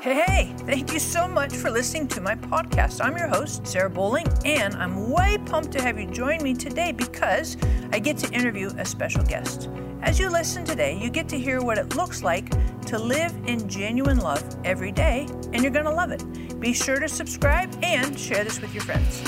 Hey, hey, thank you so much for listening to my podcast. I'm your host, Sarah Bowling, and I'm way pumped to have you join me today because I get to interview a special guest. As you listen today, you get to hear what it looks like to live in genuine love every day, and you're going to love it. Be sure to subscribe and share this with your friends.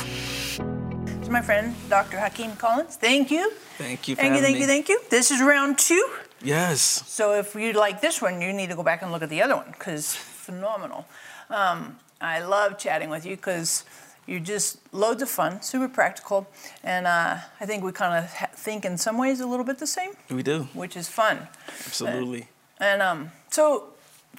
Is my friend, Dr. Hakeem Collins. Thank you. Thank you for Thank you, thank me. you, thank you. This is round two. Yes. So if you like this one, you need to go back and look at the other one because phenomenal. Um, I love chatting with you because you're just loads of fun, super practical, and uh, I think we kind of ha- think in some ways a little bit the same, We do. which is fun. Absolutely. And um, so,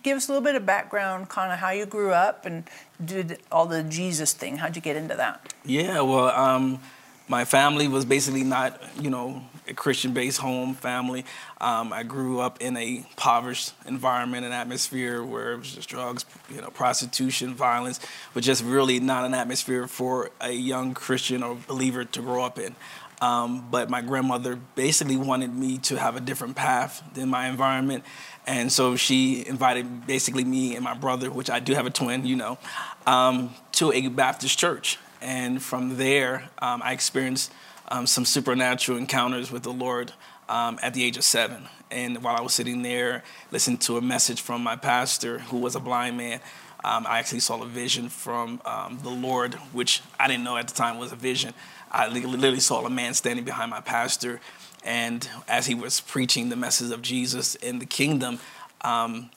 give us a little bit of background, kind of how you grew up and did all the Jesus thing. How'd you get into that? Yeah, well, um, my family was basically not, you know, a Christian-based home family. Um, I grew up in a impoverished environment and atmosphere where it was just drugs, you know, prostitution, violence, but just really not an atmosphere for a young Christian or believer to grow up in. Um, but my grandmother basically wanted me to have a different path than my environment. And so she invited basically me and my brother, which I do have a twin, you know, um, to a Baptist church. And from there, um, I experienced um, some supernatural encounters with the Lord um, at the age of seven. And while I was sitting there, listening to a message from my pastor, who was a blind man, um, I actually saw a vision from um, the Lord, which I didn't know at the time was a vision. I literally saw a man standing behind my pastor, and as he was preaching the message of Jesus and the kingdom, um,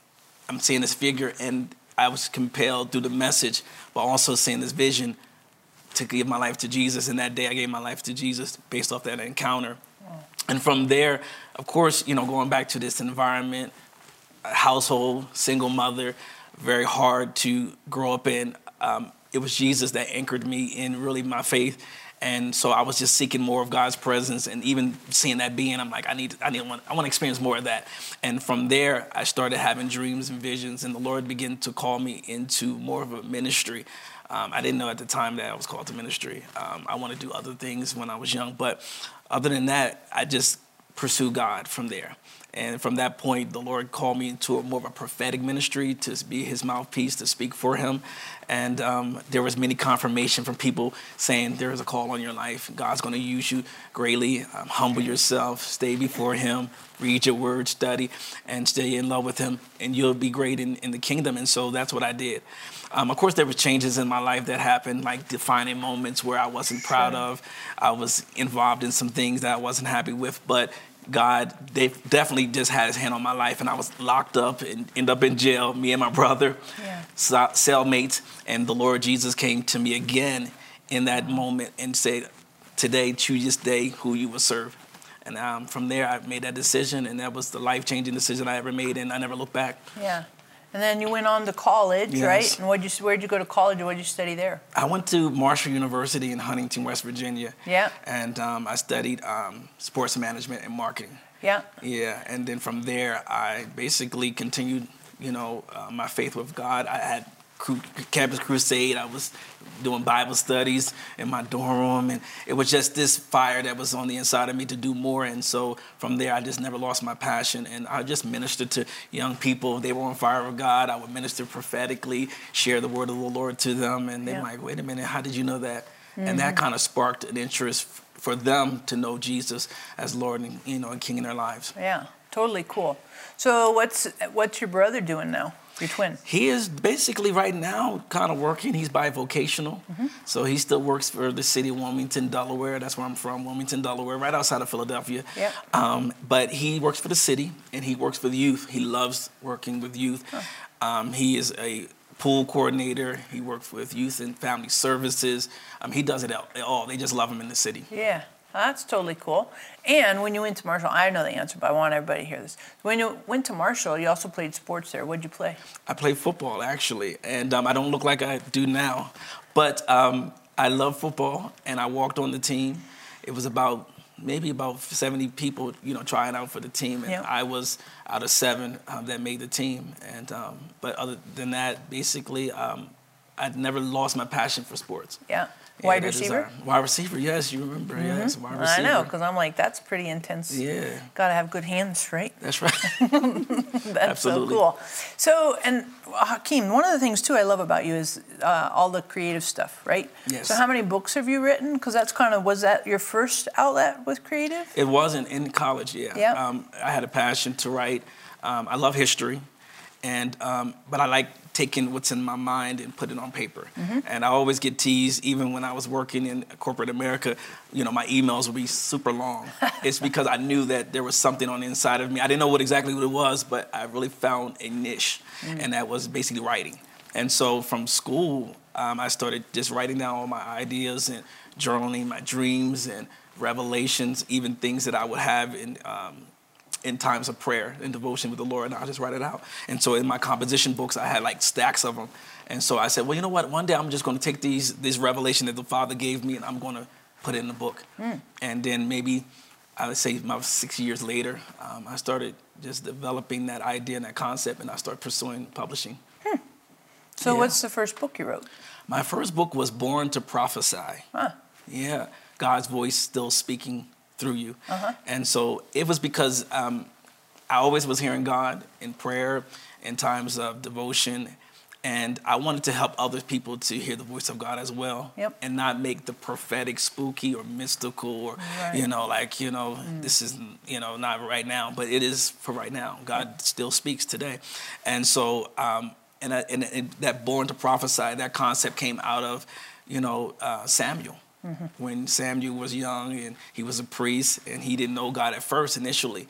I'm seeing this figure, and I was compelled through the message, but also seeing this vision to give my life to Jesus. And that day, I gave my life to Jesus based off that encounter. And from there, of course, you know, going back to this environment, household, single mother, very hard to grow up in. Um, it was Jesus that anchored me in really my faith. And so I was just seeking more of God's presence, and even seeing that being, I'm like, I need, I need, I want, I want to experience more of that. And from there, I started having dreams and visions, and the Lord began to call me into more of a ministry. Um, I didn't know at the time that I was called to ministry. Um, I want to do other things when I was young, but other than that, I just pursued God from there. And from that point, the Lord called me into a more of a prophetic ministry to be His mouthpiece to speak for Him. And um, there was many confirmation from people saying there is a call on your life. God's going to use you greatly. Um, humble yourself, stay before Him, read your word, study, and stay in love with Him, and you'll be great in, in the kingdom. And so that's what I did. Um, of course, there were changes in my life that happened, like defining moments where I wasn't proud of. I was involved in some things that I wasn't happy with, but God they definitely just had his hand on my life, and I was locked up and ended up in jail, me and my brother, Yeah. ce- cellmates, and the Lord Jesus came to me again in that moment and said, Today, choose this day who you will serve. And um, from there, I made that decision, and that was the life changing decision I ever made, and I never looked back. Yeah. And then you went on to college, right? And what'd you, where'd you go to college and what'd you study there? I went to Marshall University in Huntington, West Virginia. Yeah. And um, I studied um, sports management and marketing. Yeah. Yeah, and then from there, I basically continued, you know, uh, my faith with God. I had campus crusade. I was doing Bible studies in my dorm room, and it was just this fire that was on the inside of me to do more. And so from there, I just never lost my passion, and I just ministered to young people. They were on fire with God. I would minister prophetically, share the word of the Lord to them, and they're Yeah. like, "Wait a minute, how did you know that?" And that mm-hmm. kind of sparked an interest for them to know Jesus as Lord and you know and King in their lives. Yeah. Totally cool. So what's what's your brother doing now? Your twin? He is basically right now kind of working. He's bivocational, so he still works for the city of Wilmington, Delaware. That's where I'm from, Wilmington, Delaware, right outside of Philadelphia. Yep. Um, but he works for the city and he works for the youth. He loves working with youth. Um, he is a pool coordinator. He works with youth and family services. Um, he does it all- all. They just love him in the city. Yeah. That's totally cool. And when you went to Marshall, I know the answer, but I want everybody to hear this. When you went to Marshall, you also played sports there. What'd you play? I played football actually, and um, I don't look like I do now, but um, I love football, and I walked on the team. It was about maybe about 70 people, you know, trying out for the team, and Yeah. I was out of seven um, that made the team. And um, but other than that, basically, um, I'd never lost my passion for sports. Yeah. Wide receiver? Wide receiver, yes, you remember. Mm-hmm. Yes, wide receiver. I know, because I'm like, that's pretty intense. Yeah. Got to have good hands, right? That's right. that's Absolutely. so cool. So, and Hakeem, one of the things too I love about you is uh, all the creative stuff, right? Yes. So, how many books have you written? Because that's kind of, was that your first outlet with creative? It wasn't in college, yeah. Yeah. Um, I had a passion to write. Um, I love history, and um, but I like taking what's in my mind and put it on paper. Mm-hmm. And I always get teased, even when I was working in corporate America, you know, my emails would be super long. it's because I knew that there was something on the inside of me. I didn't know what exactly what it was, but I really found a niche, mm-hmm. and that was basically writing. And so from school, um, I started just writing down all my ideas and journaling my dreams and revelations, even things that I would have in um, in times of prayer and devotion with the Lord, and I'll just write it out. And so in my composition books, I had like stacks of them. And so I said, well, you know what? One day I'm just going to take these this revelation that the Father gave me, and I'm going to put it in the book. Mm. And then maybe I would say about six years later, um, I started just developing that idea and that concept, and I started pursuing publishing. Hmm. So yeah. what's the first book you wrote? My first book was Born to Prophesy. Huh. Yeah, God's voice still speaking through you. Uh-huh. And so it was because um, I always was hearing God in prayer, in times of devotion, and I wanted to help other people to hear the voice of God as well, yep. and not make the prophetic spooky or mystical or right. you know like you know mm. this is you know not right now, but it is for right now. God yep. still speaks today, and so um, and, I, and, and, that born to prophesy that concept came out of you know uh, Samuel mm-hmm. when Samuel was young and he was a priest and he didn't know God at first initially,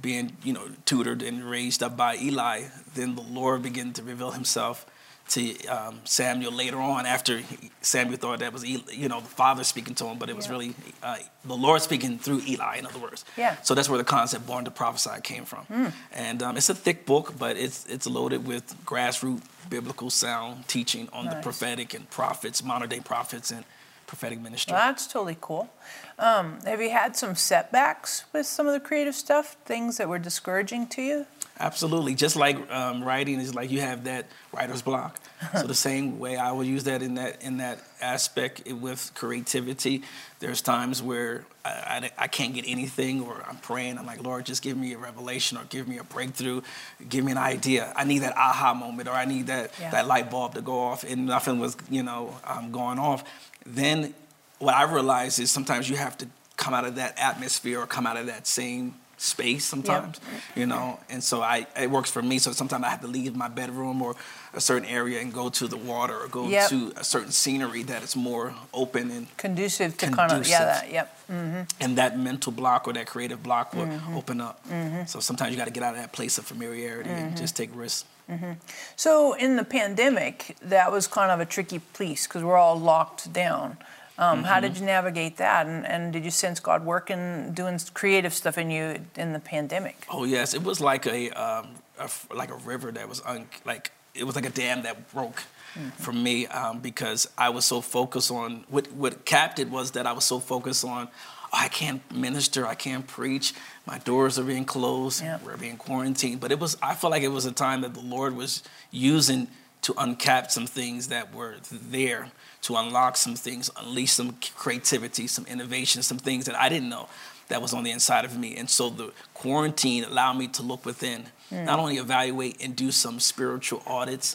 being you know tutored and raised up by Eli. Then the Lord began to reveal Himself to um, Samuel later on after Samuel thought that was you know the father speaking to him, but it was yeah. really uh, the Lord speaking through Eli. In other words, yeah. So that's where the concept "born to prophesy" came from, mm. and um, it's a thick book, but it's it's loaded with grassroots biblical sound teaching on nice. the prophetic and prophets, modern day prophets, and prophetic ministry. Well, that's totally cool. Um, have you had some setbacks with some of the creative stuff? Things that were discouraging to you? Absolutely. Just like um, writing is like you have that writer's block. so the same way I would use that in that in that aspect with creativity. There's times where I, I, I, can't get anything, or I'm praying. I'm like, Lord, just give me a revelation, or give me a breakthrough, give me an idea. I need that aha moment, or I need that yeah. that light bulb to go off, and nothing was you know um, going off then what I realized is sometimes you have to come out of that atmosphere or come out of that same space sometimes, yep. you know. And so I it works for me. So sometimes I have to leave my bedroom or a certain area and go to the water or go yep. to a certain scenery that is more open and conducive to conducive. kind of yeah that yep. Mm-hmm. And that mental block or that creative block will mm-hmm. open up. Mm-hmm. So sometimes you got to get out of that place of familiarity and mm-hmm. just take risks. Mm-hmm. So in the pandemic, that was kind of a tricky place because we're all locked down. Um, mm-hmm. How did you navigate that, and, and did you sense God working, doing creative stuff in you in the pandemic? Oh yes, it was like a, um, a like a river that was un- like it was like a dam that broke mm-hmm. for me um, because I was so focused on what what capped it was that I was so focused on oh, I can't minister, I can't preach, my doors are being closed, yep. we're being quarantined. But it was I felt like it was a time that the Lord was using to uncap some things that were there to unlock some things, unleash some creativity, some innovation, some things that I didn't know that was on the inside of me. And so the quarantine allowed me to look within, mm. not only evaluate and do some spiritual audits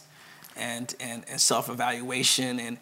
and, and, and self evaluation and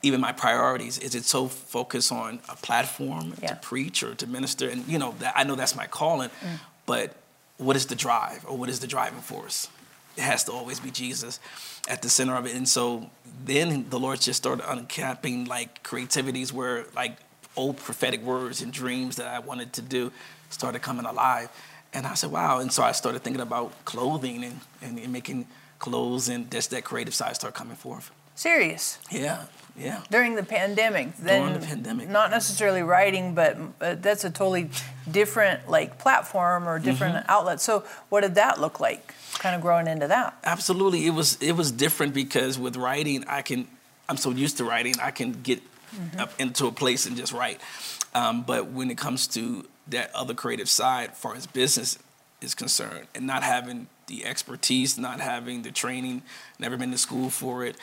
even my priorities. Is it so focused on a platform yeah. to preach or to minister? And you know, that, I know that's my calling, mm. but what is the drive or what is the driving force? It has to always be Jesus at the center of it. And so then the Lord just started uncapping like creativities where like old prophetic words and dreams that I wanted to do started coming alive. And I said, wow. And so I started thinking about clothing and, and, and making clothes and just that creative side started coming forth. Serious? Yeah, yeah. During the pandemic, then during the pandemic, not necessarily writing, but uh, that's a totally different like platform or different mm-hmm. outlet. So, what did that look like? Kind of growing into that. Absolutely, it was it was different because with writing, I can I'm so used to writing, I can get mm-hmm. up into a place and just write. Um, but when it comes to that other creative side, as far as business is concerned, and not having the expertise, not having the training, never been to school for it,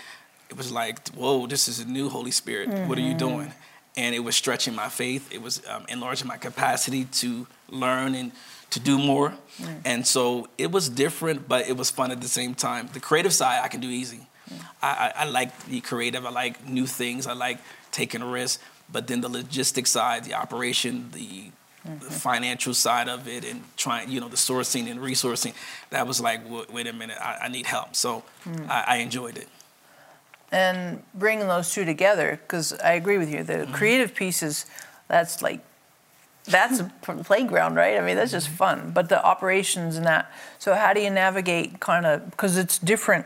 it was like, whoa, this is a new Holy Spirit. Mm-hmm. What are you doing? Mm-hmm. And it was stretching my faith. It was um, enlarging my capacity to learn and to do more. Mm. And so it was different, but it was fun at the same time. The creative side I can do easy. Mm. I, I, I, like the creative. I like new things. I like taking risks. But then the logistics side, the operation, the Mm-hmm. financial side of it and trying, you know, the sourcing and resourcing, that was like, wait a minute, I, I need help. So mm. I, I, enjoyed it. And bringing those two together, because I agree with you, the mm-hmm. creative pieces, that's like, that's a playground, right? I mean, that's just fun. But the operations and that, so how do you navigate kind of, because it's different,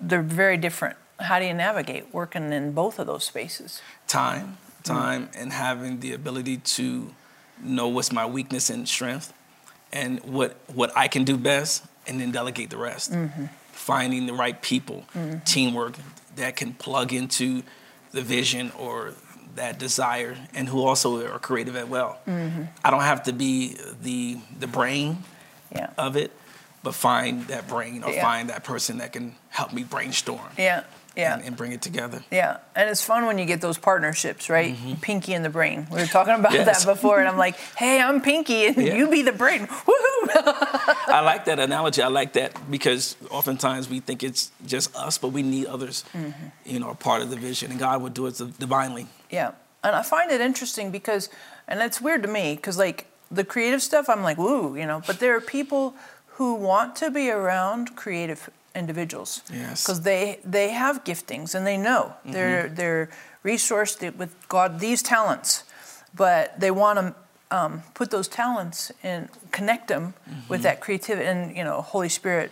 they're very different. How do you navigate working in both of those spaces? Time, time, mm. and having the ability to know what's my weakness and strength and what what I can do best and then delegate the rest. Mm-hmm. Finding the right people, mm-hmm. teamwork that can plug into the vision or that desire and who also are creative as well. Mm-hmm. I don't have to be the the brain yeah. of it, but find that brain or yeah. find that person that can help me brainstorm. Yeah yeah. And, and, bring it together. Yeah, and it's fun when you get those partnerships, right? Mm-hmm. Pinky and the brain. We were talking about yes. that before, and I'm like, hey, I'm Pinky, and yeah. you be the brain. Woohoo! I like that analogy. I like that because oftentimes we think it's just us, but we need others, mm-hmm. you know, a part of the vision, and God would do it divinely. Yeah, and I find it interesting because, and it's weird to me because like the creative stuff, I'm like, woo, you know, but there are people who want to be around creative individuals. Yes. Because they they have giftings and they know mm-hmm. they're they're resourced with God these talents, but they want to um, put those talents and connect them mm-hmm. with that creativity and you know Holy Spirit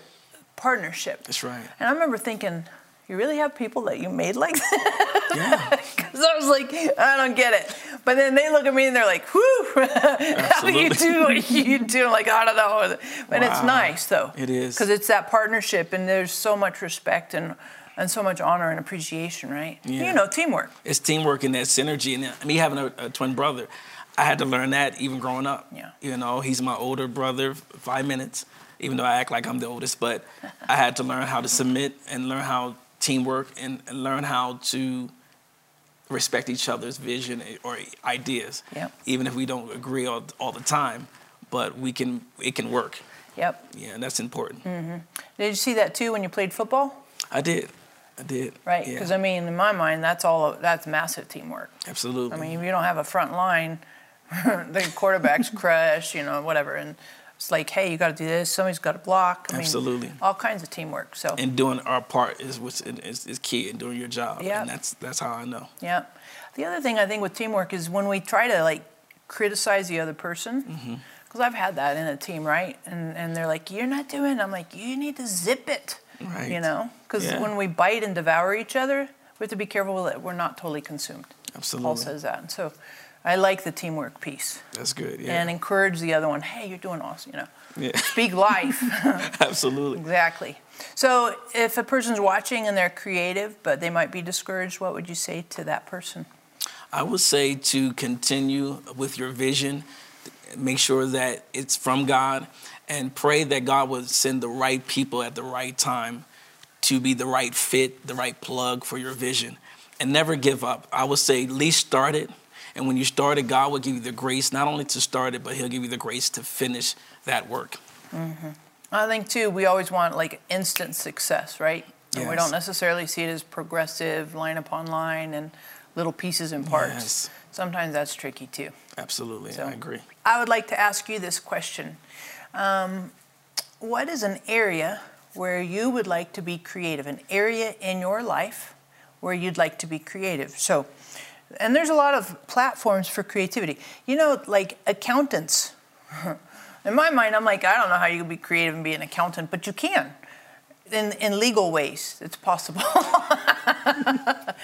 partnership. That's right. And I remember thinking, you really have people that you made like that? Yeah. Because I was like, I don't get it. But then they look at me and they're like, whew, how do you do what you do? Like, I don't know. And wow. it's nice though. It is. Because it's that partnership and there's so much respect and and so much honor and appreciation, right? Yeah. You know, teamwork. It's teamwork and that synergy. And me having a, a, twin brother, I had to learn that even growing up. Yeah. You know, he's my older brother, five minutes, even though I act like I'm the oldest. But I had to learn how to submit and learn how teamwork and, and learn how to respect each other's vision or ideas, yep. even if we don't agree all, all the time. But we can it can work. Yep. Yeah, and that's important. Mm-hmm. Did you see that too when you played football? I did. I did. Right, because yeah. I mean, in my mind, that's all. That's massive teamwork. Absolutely. I mean, if you don't have a front line, the quarterbacks crush, you know, whatever, and it's like, hey, you got to do this. Somebody's got to block. I Absolutely. Mean, all kinds of teamwork. So and doing our part is what's is, is key in doing your job. Yeah. And that's that's how I know. Yeah. The other thing I think with teamwork is when we try to like criticize the other person. Mm-hmm because I've had that in a team, right? And and they're like, "You're not doing." I'm like, "You need to zip it." Right. You know, because yeah. when we bite and devour each other, we have to be careful that we're not totally consumed. Absolutely. Paul says that. And so, I like the teamwork piece. That's good. Yeah. And encourage the other one. Hey, you're doing awesome. You know. Yeah. Speak life. Absolutely. exactly. So, if a person's watching and they're creative, but they might be discouraged, what would you say to that person? I would say to continue with your vision make sure that it's from God, and pray that God would send the right people at the right time to be the right fit, the right plug for your vision. And never give up. I would say, at least start it. And when you start it, God will give you the grace not only to start it, but He'll give you the grace to finish that work. Mm-hmm. I think, too, we always want like instant success, right? And yes. we don't necessarily see it as progressive, line upon line, and little pieces and parts. Yes. Sometimes that's tricky too. Absolutely, so, I agree. I would like to ask you this question um, What is an area where you would like to be creative? An area in your life where you'd like to be creative? So, and there's a lot of platforms for creativity. You know, like accountants. In my mind, I'm like, I don't know how you can be creative and be an accountant, but you can in, in legal ways it's possible. but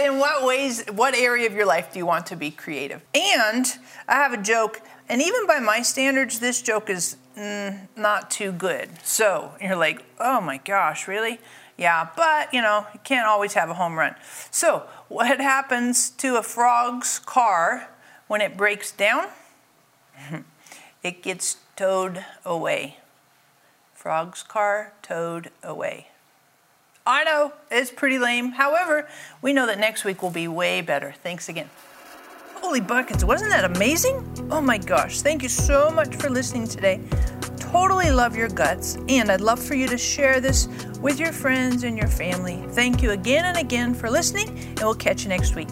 in what ways, what area of your life do you want to be creative? And I have a joke, and even by my standards, this joke is mm, not too good. So you're like, oh my gosh, really? Yeah, but you know, you can't always have a home run. So, what happens to a frog's car when it breaks down? it gets towed away. Frog's car towed away. I know, it's pretty lame. However, we know that next week will be way better. Thanks again. Holy buckets, wasn't that amazing? Oh my gosh, thank you so much for listening today. Totally love your guts, and I'd love for you to share this with your friends and your family. Thank you again and again for listening, and we'll catch you next week.